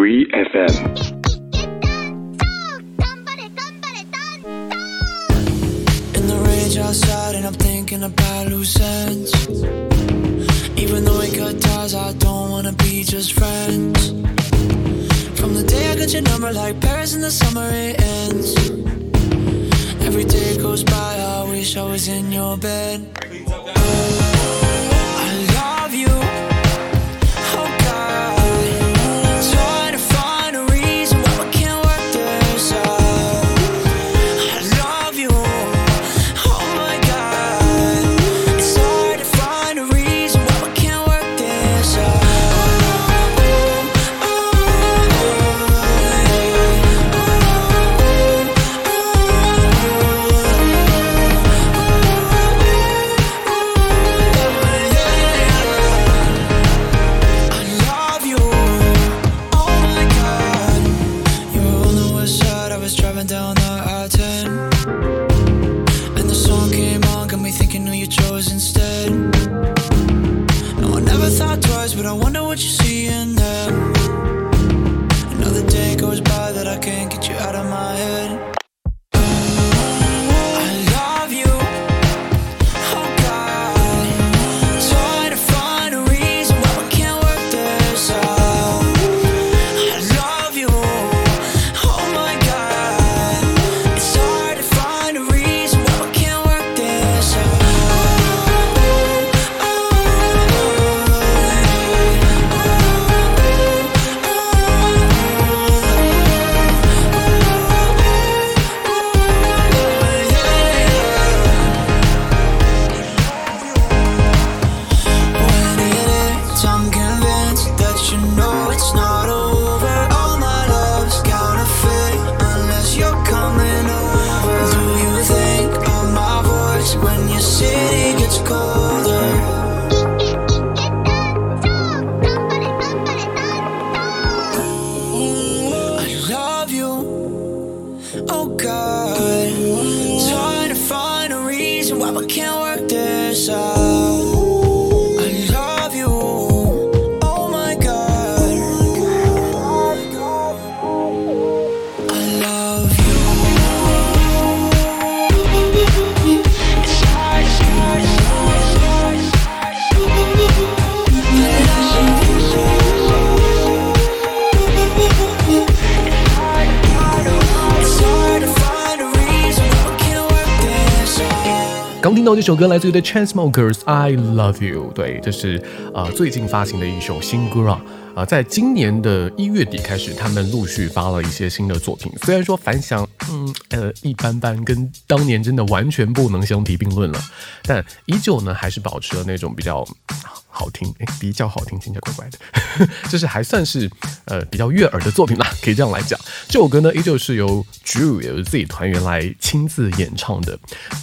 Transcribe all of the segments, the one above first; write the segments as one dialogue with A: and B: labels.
A: Re
B: FM。In the rage outside and I'm thinking about loose ends. Even though we cut ties, I don't wanna be just friends. From the day I got your number like Paris in the summer it ends. Every day goes by, I wish I was in your bed
C: 听到这首歌来自于 The Chainsmokers，《I Love You》。对，这是呃最近发行的一首新歌啊。啊、在今年的一月底开始，他们陆续发了一些新的作品。虽然说反响，嗯呃一般般，跟当年真的完全不能相提并论了，但依旧呢还是保持了那种比较好听，比较好听，听起来怪怪的，就是还算是呃比较悦耳的作品啦，可以这样来讲。这首歌呢，依旧是由 Drew 也就是自己团员来亲自演唱的，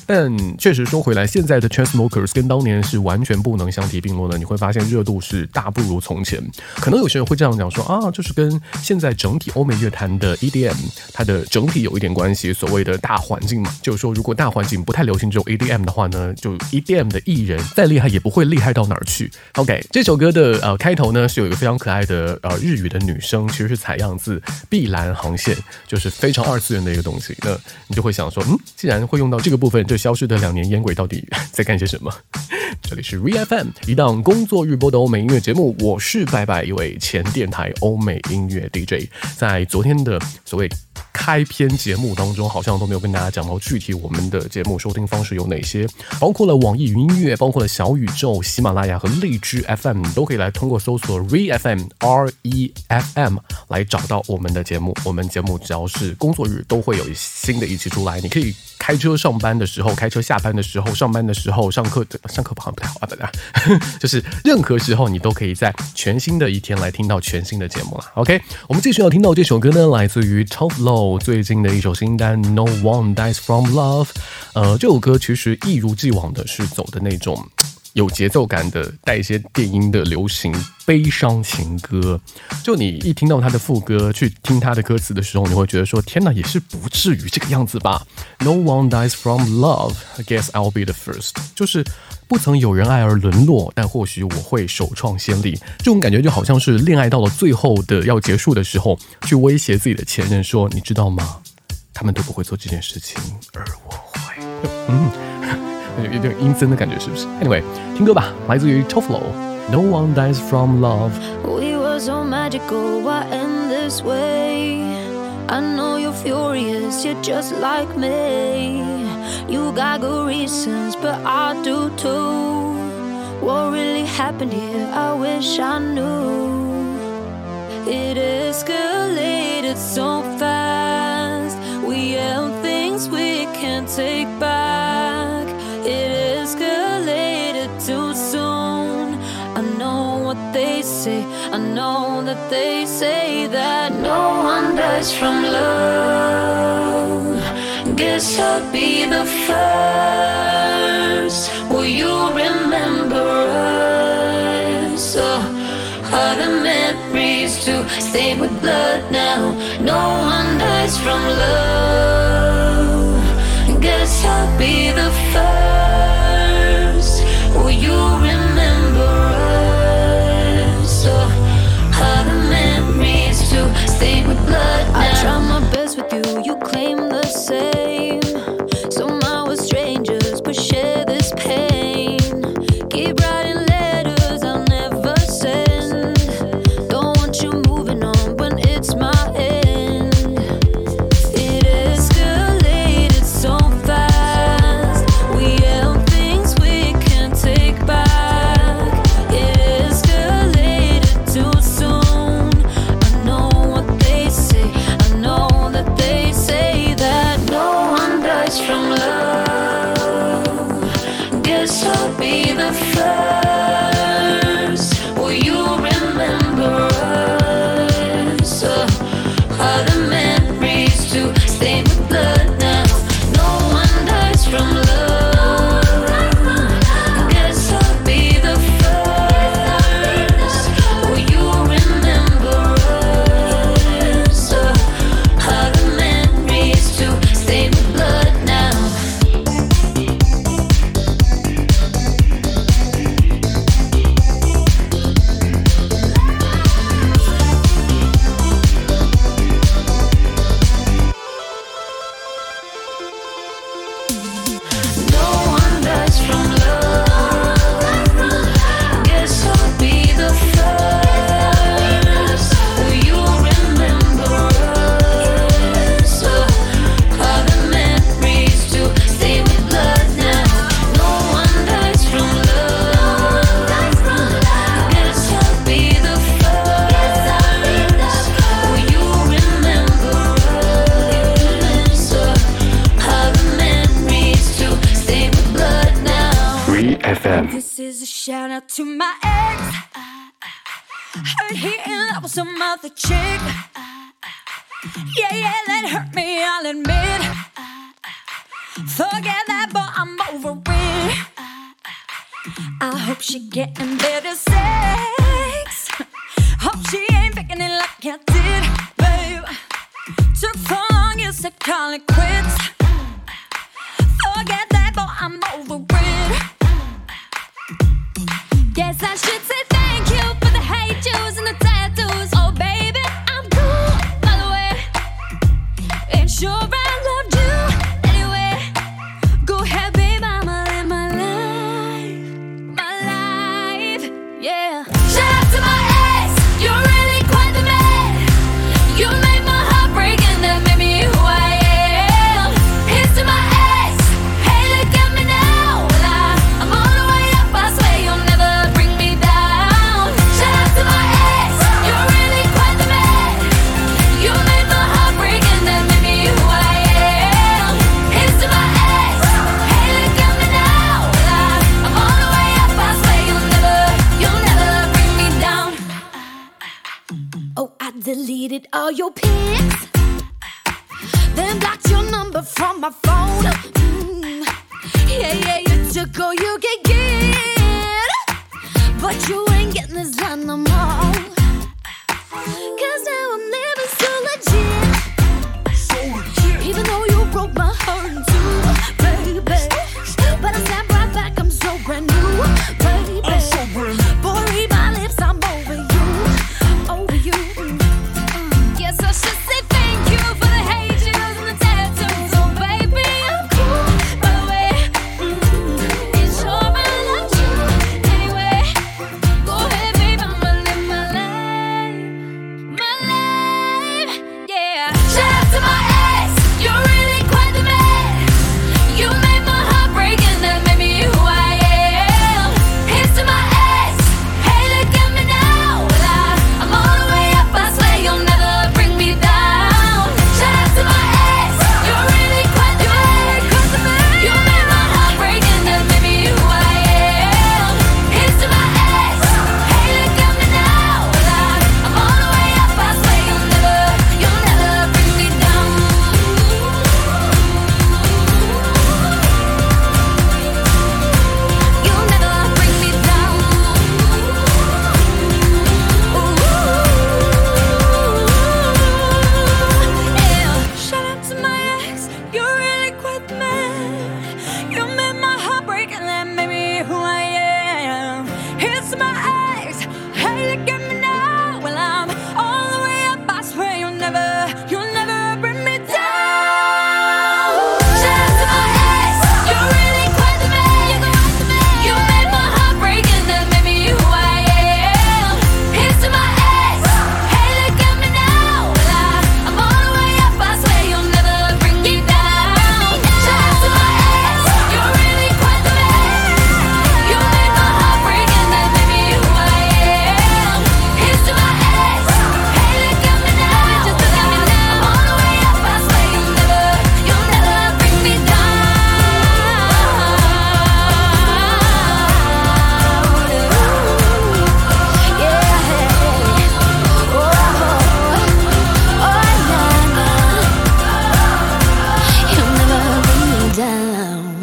C: 但确实说回来，现在的 Transmokers 跟当年是完全不能相提并论的。你会发现热度是大不如从前。可能有些人会这样讲说啊，就是跟现在整体欧美乐坛的 EDM 它的整体有一点关系。所谓的大环境嘛，就是说如果大环境不太流行这种 EDM 的话呢，就 EDM 的艺人再厉害也不会厉害到哪儿去。OK，这首歌的呃开头呢是有一个非常可爱的呃日语的女生，其实是采样自碧蓝航线，就是非常二次元的一个东西。那你就会想说，嗯，既然会用到这个部分，这消失的两年烟鬼到底 在干些什么？这里是 ReFM 一档工作日播的欧美音乐节目，我是拜拜，一位前电台欧美音乐 DJ。在昨天的所谓开篇节目当中，好像都没有跟大家讲到具体我们的节目收听方式有哪些，包括了网易云音乐，包括了小宇宙、喜马拉雅和荔枝 FM，都可以来通过搜索 ReFM R E F M 来找到我们的节目。我们节目只要是工作日都会有新的一期出来，你可以开车上班的时候、开车下班的时候、上班的时候、上课的上课好像不太好啊，大家就是任何时候你都可以在全新的一天来听到全新的节目了。OK，我们继续要听到这首歌呢，来自于 Top Low 最近的一首新单《No One Dies From Love》。呃，这首歌其实一如既往的是走的那种。有节奏感的带一些电音的流行悲伤情歌。就你一听到他的副歌，去听他的歌词的时候，你会觉得说：天哪，也是不至于这个样子吧？No one dies from love. I guess I'll be the first. 就是不曾有人爱而沦落，但或许我会首创先例。这种感觉就好像是恋爱到了最后的要结束的时候，去威胁自己的前任说：你知道吗？他们都不会做这件事情，而我会。嗯，有点阴森的感觉，是不是？Anyway，听歌吧，来自于 Toflo。No one dies from love.
A: We were so magical, why end this way? I know you're furious, you're just like me. You got good reasons, but I do too. What really happened here? I wish I knew. It escalated Say. I know that they say that no one dies from love. Guess I'll be the first. Will you remember us? Oh, are the memories to stay with blood now? No one dies from love. Guess I'll be the first. Will you remember you, you claim the same. Love some other chick. Yeah, yeah, that hurt me, I'll admit. Forget that, but I'm over it. I hope she getting better sex. Hope she ain't faking it like I did, babe. Took so long, you said call it quits. Forget that, but I'm over it. Guess I should sure I Pray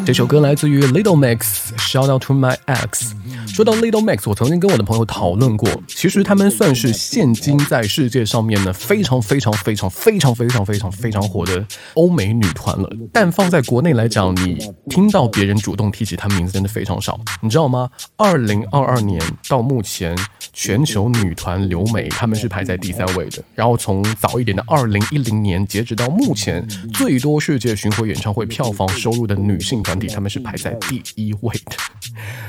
C: 这首歌来自于 Little Mix，Shout out to my ex。说到 Little Mix，我曾经跟我的朋友讨论过，其实他们算是现今在世界上面呢非常非常非常非常非常非常非常火的欧美女团了。但放在国内来讲，你听到别人主动提起她名字真的非常少，你知道吗？二零二二年到目前，全球女团留美他们是排在第三位的。然后从早一点的二零一零年截止到目前，最多世界巡回演唱会票房收入的女性团体，他们是排在第一位的，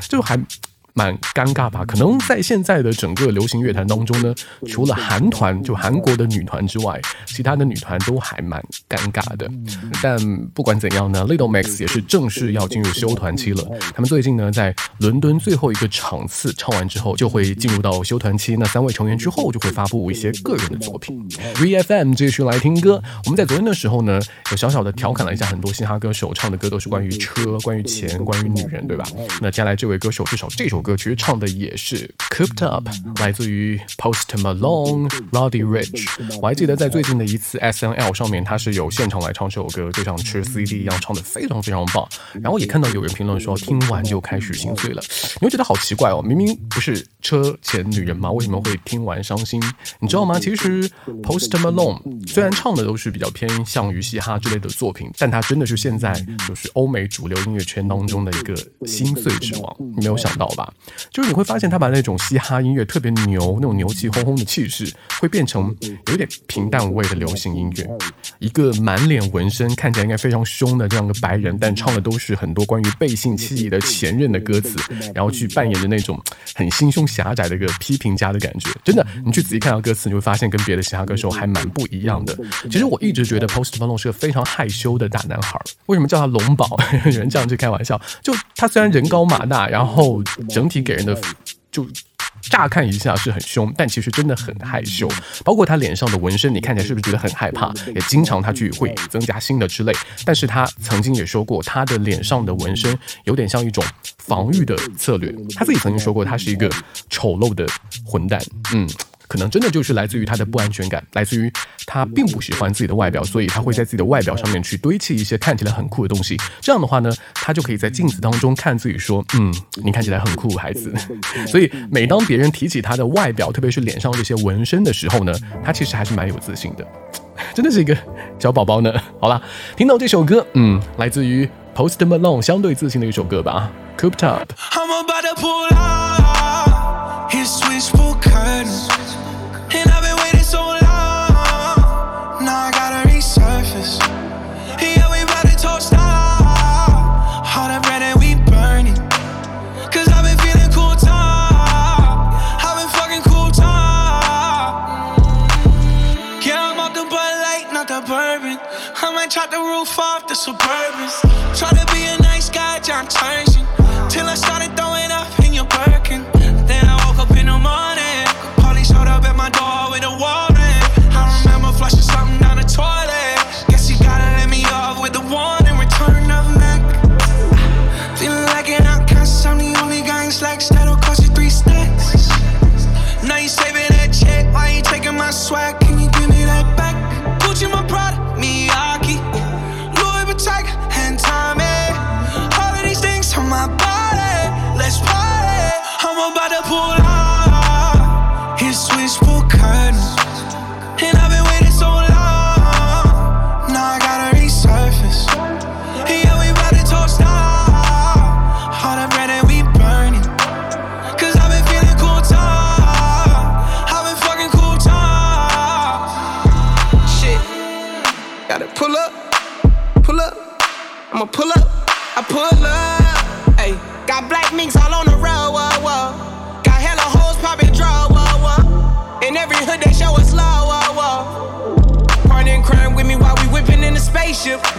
C: 就还。蛮尴尬吧？可能在现在的整个流行乐坛当中呢，除了韩团，就韩国的女团之外，其他的女团都还蛮尴尬的。但不管怎样呢，Little Mix 也是正式要进入休团期了。他们最近呢，在伦敦最后一个场次唱完之后，就会进入到休团期。那三位成员之后就会发布一些个人的作品。VFM 继续来听歌。我们在昨天的时候呢，有小小的调侃了一下很多嘻哈歌手唱的歌都是关于车、关于钱、关于女人，对吧？那接下来这位歌手，至少这首歌其实唱的也是 Cooped Up，来自于 Post Malone、Roddy Rich。我还记得在最近的一次 SNL 上面，他是有现场来唱这首歌，就像吃 CD 一样，唱的非常非常棒。然后也看到有人评论说，听完就开始心碎了。你会觉得好奇怪哦，明明不是车、前、女人吗？为什么会听完伤心？你知道吗？其实 Post Malone 虽然唱的都是比较偏向于嘻哈之类的作品，但他真的是现在就是欧美主流音乐圈当中的一个心碎之王。你没有想到吧？就是你会发现他把那种嘻哈音乐特别牛、那种牛气哄哄的气势，会变成有点平淡无味的流行音乐。一个满脸纹身、看起来应该非常凶的这样一个白人，但唱的都是很多关于背信弃义的前任的歌词，然后去扮演着那种很心胸狭窄的一个批评家的感觉。真的，你去仔细看到歌词，你会发现跟别的嘻哈歌手还蛮不一样的。其实我一直觉得 Post Malone 是个非常害羞的大男孩。为什么叫他龙宝？有人这样去开玩笑。就他虽然人高马大，然后整体给人的就。乍看一下是很凶，但其实真的很害羞。包括他脸上的纹身，你看起来是不是觉得很害怕？也经常他去会增加新的之类。但是他曾经也说过，他的脸上的纹身有点像一种防御的策略。他自己曾经说过，他是一个丑陋的混蛋。嗯。可能真的就是来自于他的不安全感，来自于他并不喜欢自己的外表，所以他会在自己的外表上面去堆砌一些看起来很酷的东西。这样的话呢，他就可以在镜子当中看自己说，嗯，你看起来很酷，孩子。所以每当别人提起他的外表，特别是脸上这些纹身的时候呢，他其实还是蛮有自信的，真的是一个小宝宝呢。好了，听到这首歌，嗯，来自于 Post Malone 相对自信的一首歌吧，Cooped Up。
D: I'm about to pull out his the roof off the Suburbans. Try to be a nice guy, John Turgeon.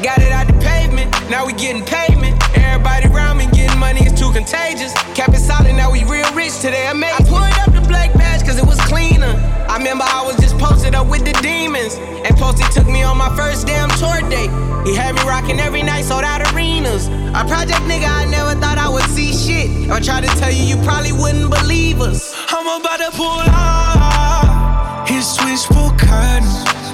D: Got it out the pavement, now we getting payment. Everybody around me getting money, it's too contagious. Kept it solid, now we real rich today. I made I pulled up the black badge cause it was cleaner. I remember I was just posted up with the demons. And Posty took me on my first damn tour date. He had me rocking every night, sold out arenas. A project nigga, I never thought I would see shit. If I tried to tell you, you probably wouldn't believe us. I'm about to pull out his curtains. And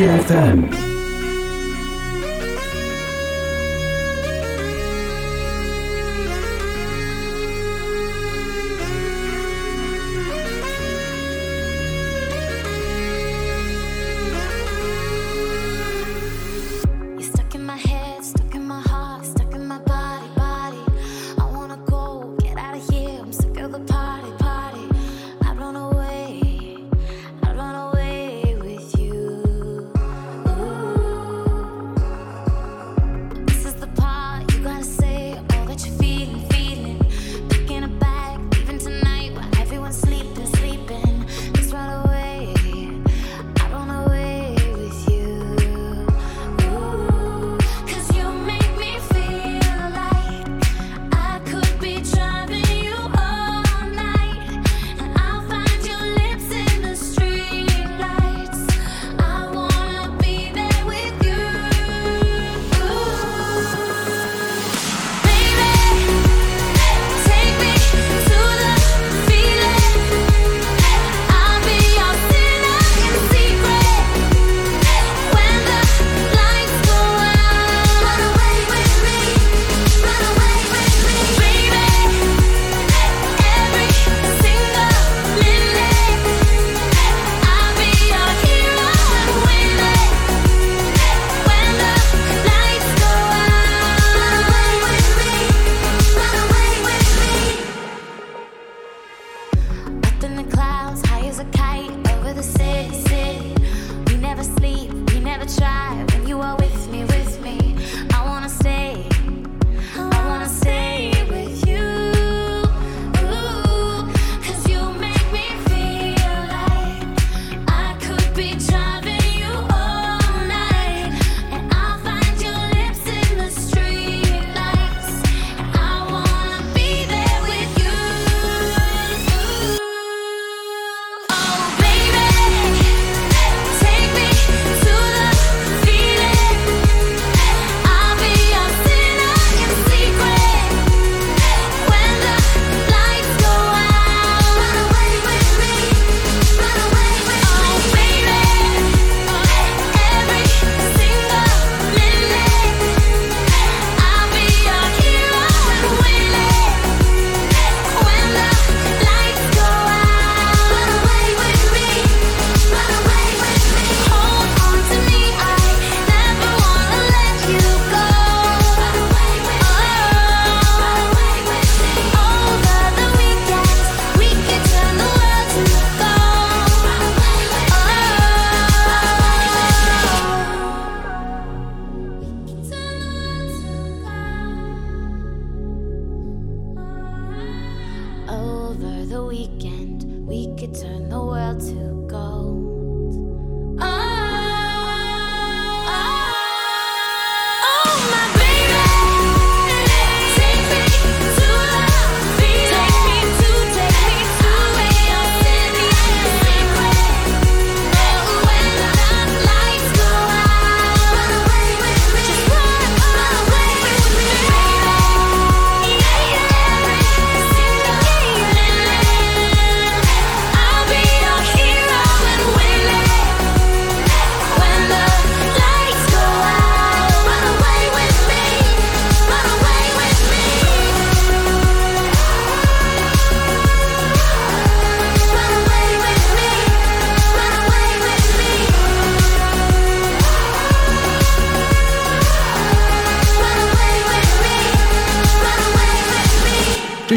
A: B F
C: M.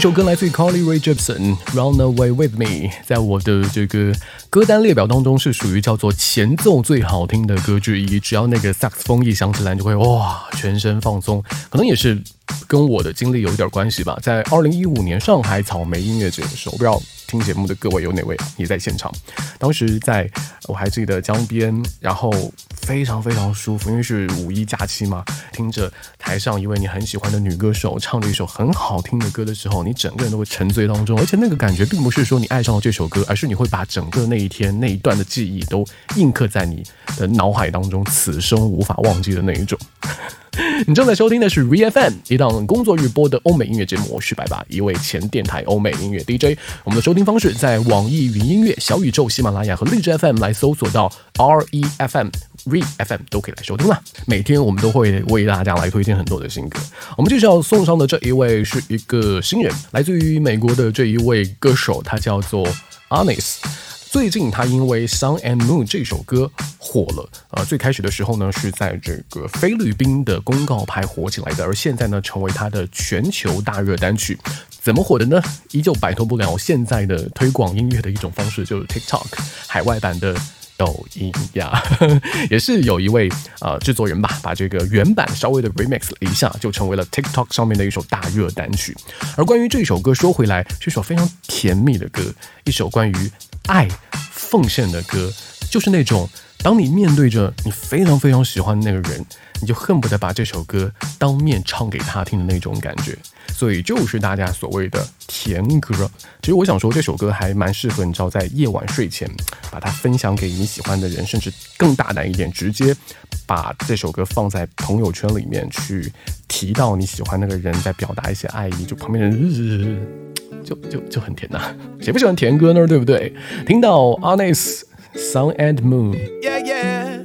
C: 首歌来自于 Carly Rae Jepsen，《Run Away with Me》，在我的这个歌单列表当中是属于叫做前奏最好听的歌之一。只要那个萨克斯风一响起来，就会哇，全身放松。可能也是跟我的经历有一点关系吧。在二零一五年上海草莓音乐节的时候，不知道听节目的各位有哪位也在现场。当时在我还记得江边，然后非常非常舒服，因为是五一假期嘛，听着台上一位你很喜欢的女歌手唱着一首很好听的歌的时候，你整个人都会沉醉当中，而且那个感觉并不是说你爱上了这首歌，而是你会把整个那一天那一段的记忆都印刻在你的脑海当中，此生无法忘记的那一种。你正在收听的是 ReFM 一档工作日播的欧美音乐节目，我是白爸，一位前电台欧美音乐 DJ。我们的收听方式在网易云音乐、小宇宙、喜马拉雅和荔枝 FM 来搜索到 ReFM。ReFM 都可以来收听啦。每天我们都会为大家来推荐很多的新歌。我们介绍送上的这一位是一个新人，来自于美国的这一位歌手，他叫做 Anis。最近他因为《Sun and Moon》这首歌火了，呃，最开始的时候呢是在这个菲律宾的公告牌火起来的，而现在呢成为他的全球大热单曲。怎么火的呢？依旧摆脱不了现在的推广音乐的一种方式，就是 TikTok 海外版的。抖音呀，也是有一位呃制作人吧，把这个原版稍微的 remix 了一下，就成为了 TikTok 上面的一首大热单曲。而关于这首歌，说回来，是一首非常甜蜜的歌，一首关于爱、奉献的歌，就是那种当你面对着你非常非常喜欢的那个人，你就恨不得把这首歌当面唱给他听的那种感觉。所以就是大家所谓的甜歌。其实我想说，这首歌还蛮适合你知道，在夜晚睡前把它分享给你喜欢的人，甚至更大胆一点，直接把这首歌放在朋友圈里面去提到你喜欢那个人，在表达一些爱意，就旁边人日就就就很甜呐、谁不喜欢甜歌呢？对不对？听到 Honest Sun and
E: Moon。Yeah, yeah.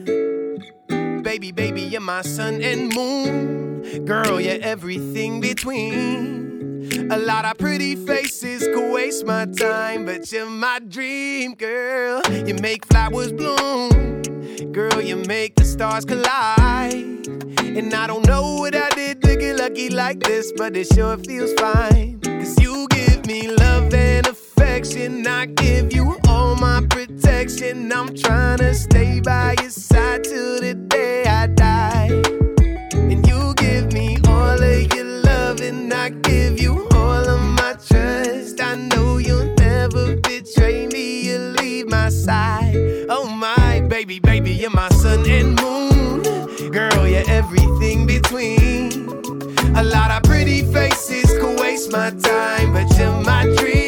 E: Baby, baby, you're my sun and moon. Girl, you're everything between. A lot of pretty faces could waste my time, but you're my dream, girl. You make flowers bloom. Girl, you make the stars collide. And I don't know what I did to get lucky like this, but it sure feels fine. Cause you give me love and affection. I give you protection. I'm trying to stay by your side till the day I die. And you give me all of your love, and I give you all of my trust. I know you'll never betray me, you'll leave my side. Oh my baby, baby, you're my sun and moon. Girl, you're everything between. A lot of pretty faces could waste my time, but you're my dream,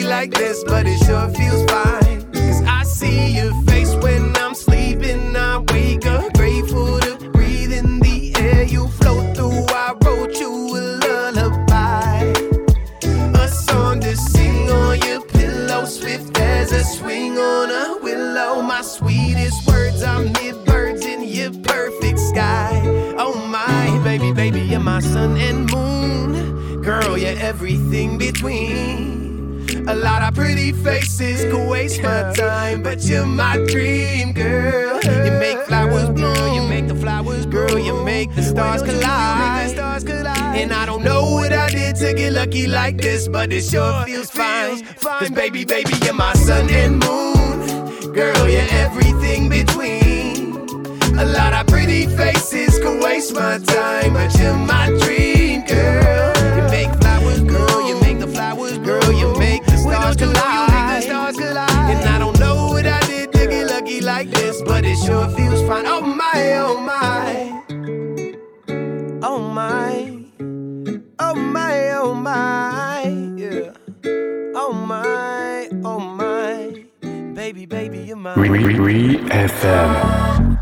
E: to like this, but it sure feels fine. Cause I see your face when I'm sleeping. I wake up grateful to breathe in the air you float through. I wrote you a lullaby. A song to sing on your pillow, swift as a swing on a willow. My sweetest words are mid birds in your perfect sky. Oh my baby, baby, you're my sun and moon. Girl, you're everything between. A lot of pretty faces could waste my time, but you're my dream, girl. You make flowers bloom, you make the flowers grow, you make the stars collide. And I don't know what I did to get lucky like this, but it sure feels fine. Cause baby, baby, you're my sun and moon. Girl, you're everything between. A lot of pretty faces could waste my time, but you're my dream girl. You make flowers, girl. You make the flowers, grow, You make the stars collide. And I don't know what I did to get lucky like this, but it sure feels fine. Oh my, oh my, oh my, oh my, oh my, yeah. Oh my, oh my, baby, baby, you're mine.
C: Re FM。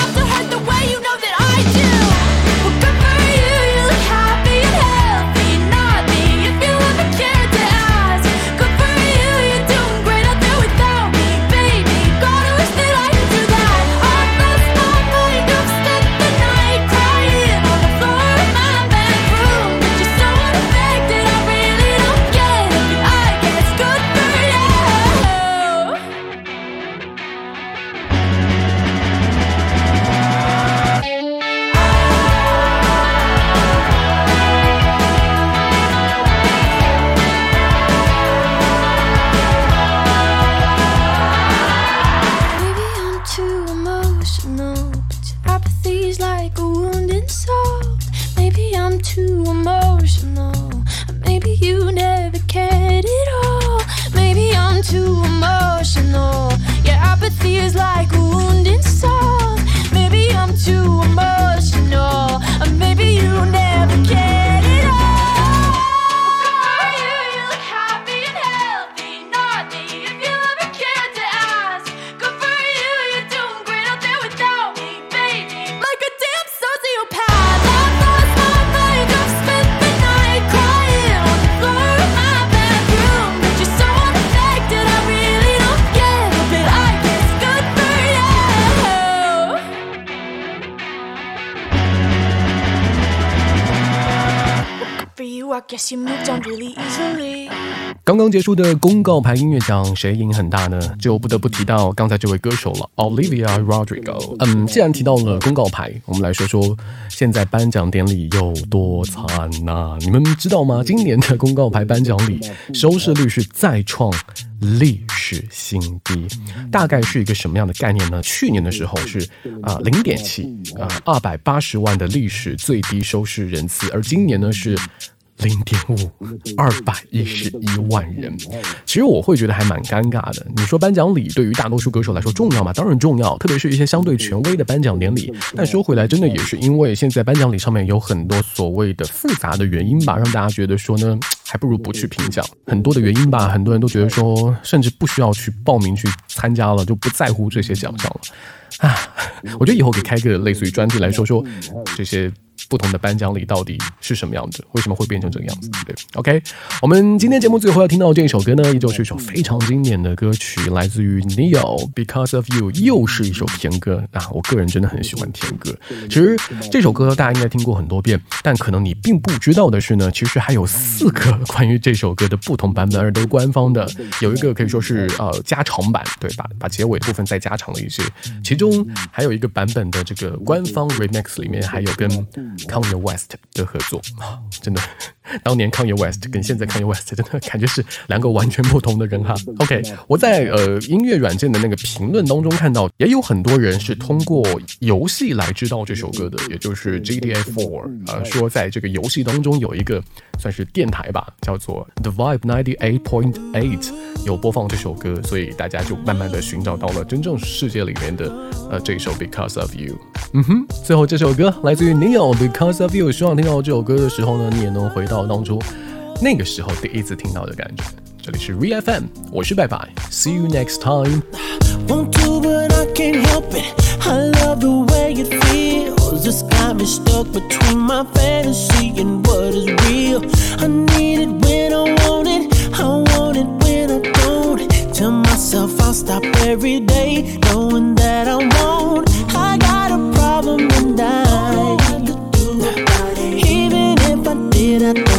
C: 刚刚结束的公告牌音乐奖，谁赢很大呢？就不得不提到刚才这位歌手了，Olivia Rodrigo。嗯，既然提到了公告牌，我们来说说现在颁奖典礼有多惨呐、你们知道吗？今年的公告牌颁奖礼收视率是再创历史新低，大概是一个什么样的概念呢？去年的时候是啊零点七啊二百八十万的历史最低收视人次，而今年呢是。零点五，二百一十一万人。其实我会觉得还蛮尴尬的。你说颁奖礼对于大多数歌手来说重要吗？当然重要，特别是一些相对权威的颁奖典礼。但说回来，真的也是因为现在颁奖礼上面有很多所谓的复杂的原因吧，让大家觉得说呢，还不如不去评奖。很多的原因吧，很多人都觉得说，甚至不需要去报名去参加了，就不在乎这些奖项了。啊，我觉得以后可以开个类似于专题来说说这些不同的颁奖礼到底是什么样子，为什么会变成这个样子，对不对？OK，我们今天节目最后要听到这一首歌呢，依旧是一首非常经典的歌曲，来自于 Neo Because of You，又是一首甜歌啊！我个人真的很喜欢甜歌。其实这首歌大家应该听过很多遍，但可能你并不知道的是呢，其实还有四个关于这首歌的不同版本，而都是官方的。有一个可以说是呃加长版，对，把把结尾部分再加长了一些。其中还有一个版本的这个官方 remix 里面还有跟 Kanye West 的合作，真的
F: 当年 Kanye West 跟现在 Kanye West 真的感觉是两个完全不同的人哈。OK，我在呃音乐软件的那个评论当中看到，也有很多人是通过游戏来知道这首歌的，也就是 GTA Four，呃，说在这个游戏当中有一个算是电台吧，叫做 The Vibe Ninety Eight Point Eight，有播放这首歌，所以大家就慢慢的寻找到了真正世界里面的呃这一首 Because of You。嗯哼，最后这首歌来自于 Neil Because of You，希望听到这首歌的时候呢，你也能回到当初那个时候第一次听到的感觉。这里是 Re FM，我是拜拜，See you next time。
G: Want to, but I can't help it. I love the way it feels. It's got me stuck between my fantasy and what is real. I need it when I want it. I want it when I don't. Tell myself I'll stop every day, knowing that I won't. I got a problem and I. it
F: up.